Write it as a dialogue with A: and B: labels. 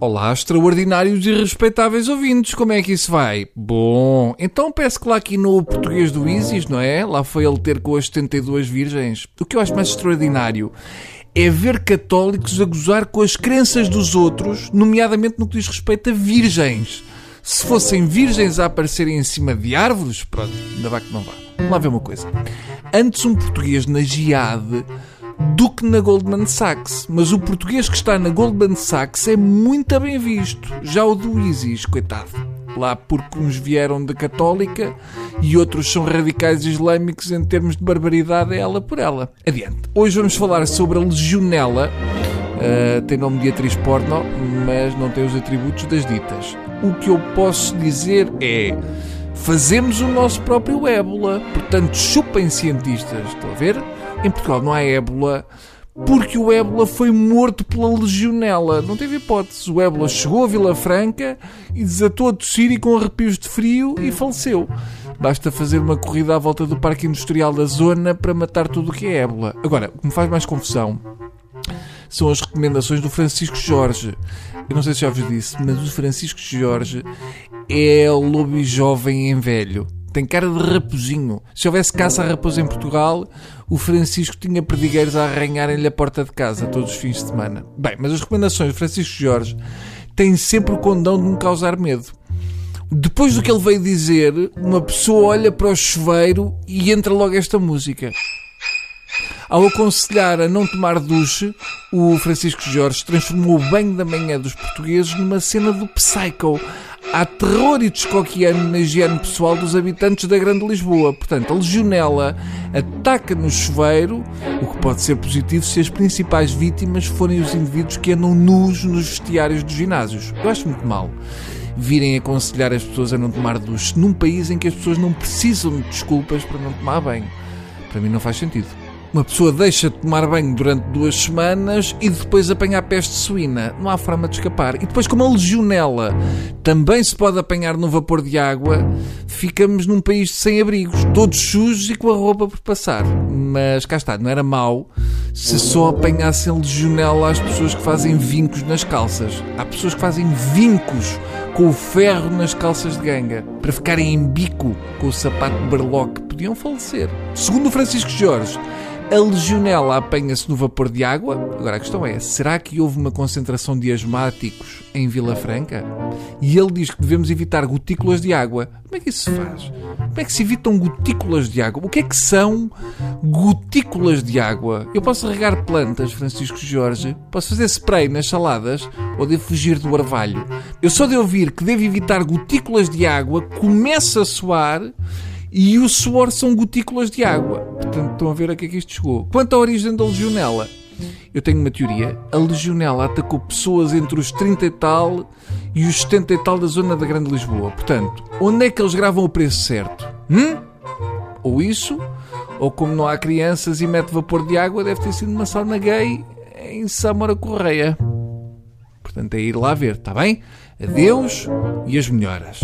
A: Olá, extraordinários e respeitáveis ouvintes, como é que isso vai? Bom, então peço que lá aqui no português do Isis, não é? Lá foi ele ter com as 72 virgens. O que eu acho mais extraordinário é ver católicos a gozar com as crenças dos outros, nomeadamente no que diz respeito a virgens. Se fossem virgens a aparecerem em cima de árvores, pronto, ainda vai que não vá. Vamos lá ver uma coisa. Antes um português na Giade do que na Goldman Sachs. Mas o português que está na Goldman Sachs é muito bem visto. Já o do ISIS, coitado. Lá porque uns vieram da Católica e outros são radicais islâmicos em termos de barbaridade, é ela por ela. Adiante. Hoje vamos falar sobre a legionela. Uh, tem nome de atriz porno, mas não tem os atributos das ditas. O que eu posso dizer é fazemos o nosso próprio ébola. Portanto, chupem cientistas. Estão a ver? Em Portugal não há ébola porque o ébola foi morto pela legionela. Não teve hipótese. O ébola chegou a Vila Franca e desatou a tossir e com arrepios de frio e faleceu. Basta fazer uma corrida à volta do parque industrial da zona para matar tudo o que é ébola. Agora, o que me faz mais confusão são as recomendações do Francisco Jorge. Eu não sei se já vos disse, mas o Francisco Jorge é lobo jovem em velho. Tem cara de raposinho. Se houvesse caça a raposa em Portugal, o Francisco tinha perdigueiros a arranharem-lhe a porta de casa todos os fins de semana. Bem, mas as recomendações do Francisco Jorge têm sempre o condão de me causar medo. Depois do que ele veio dizer, uma pessoa olha para o chuveiro e entra logo esta música. Ao aconselhar a não tomar duche, o Francisco Jorge transformou o banho da manhã dos portugueses numa cena do Psycho há terror e descoquiano na higiene pessoal dos habitantes da Grande Lisboa. Portanto, a legionela ataca no chuveiro, o que pode ser positivo se as principais vítimas forem os indivíduos que andam nus nos vestiários dos ginásios. Eu acho muito mal virem aconselhar as pessoas a não tomar duche num país em que as pessoas não precisam de desculpas para não tomar banho. Para mim não faz sentido. Uma pessoa deixa de tomar banho durante duas semanas e depois apanhar peste suína. Não há forma de escapar. E depois, como a legionela também se pode apanhar no vapor de água, ficamos num país sem abrigos, todos sujos e com a roupa por passar. Mas cá está, não era mau se só apanhassem legionela às pessoas que fazem vincos nas calças. Há pessoas que fazem vincos com o ferro nas calças de ganga para ficarem em bico com o sapato de berloque. Podiam falecer. Segundo Francisco Jorge, a legionela apanha-se no vapor de água. Agora a questão é: será que houve uma concentração de asmáticos em Vila Franca? E ele diz que devemos evitar gotículas de água. Como é que isso se faz? Como é que se evitam gotículas de água? O que é que são gotículas de água? Eu posso regar plantas, Francisco Jorge? Posso fazer spray nas saladas? Ou devo fugir do orvalho? Eu só de ouvir que devo evitar gotículas de água, começo a suar e o suor são gotículas de água. Portanto, estão a ver a que é que isto chegou. Quanto à origem da legionela, eu tenho uma teoria. A legionela atacou pessoas entre os 30 e tal e os 70 e tal da zona da Grande Lisboa. Portanto, onde é que eles gravam o preço certo? Hum? Ou isso, ou como não há crianças e mete vapor de água, deve ter sido uma sauna gay em Samora Correia. Portanto, é ir lá ver, está bem? Adeus e as melhoras.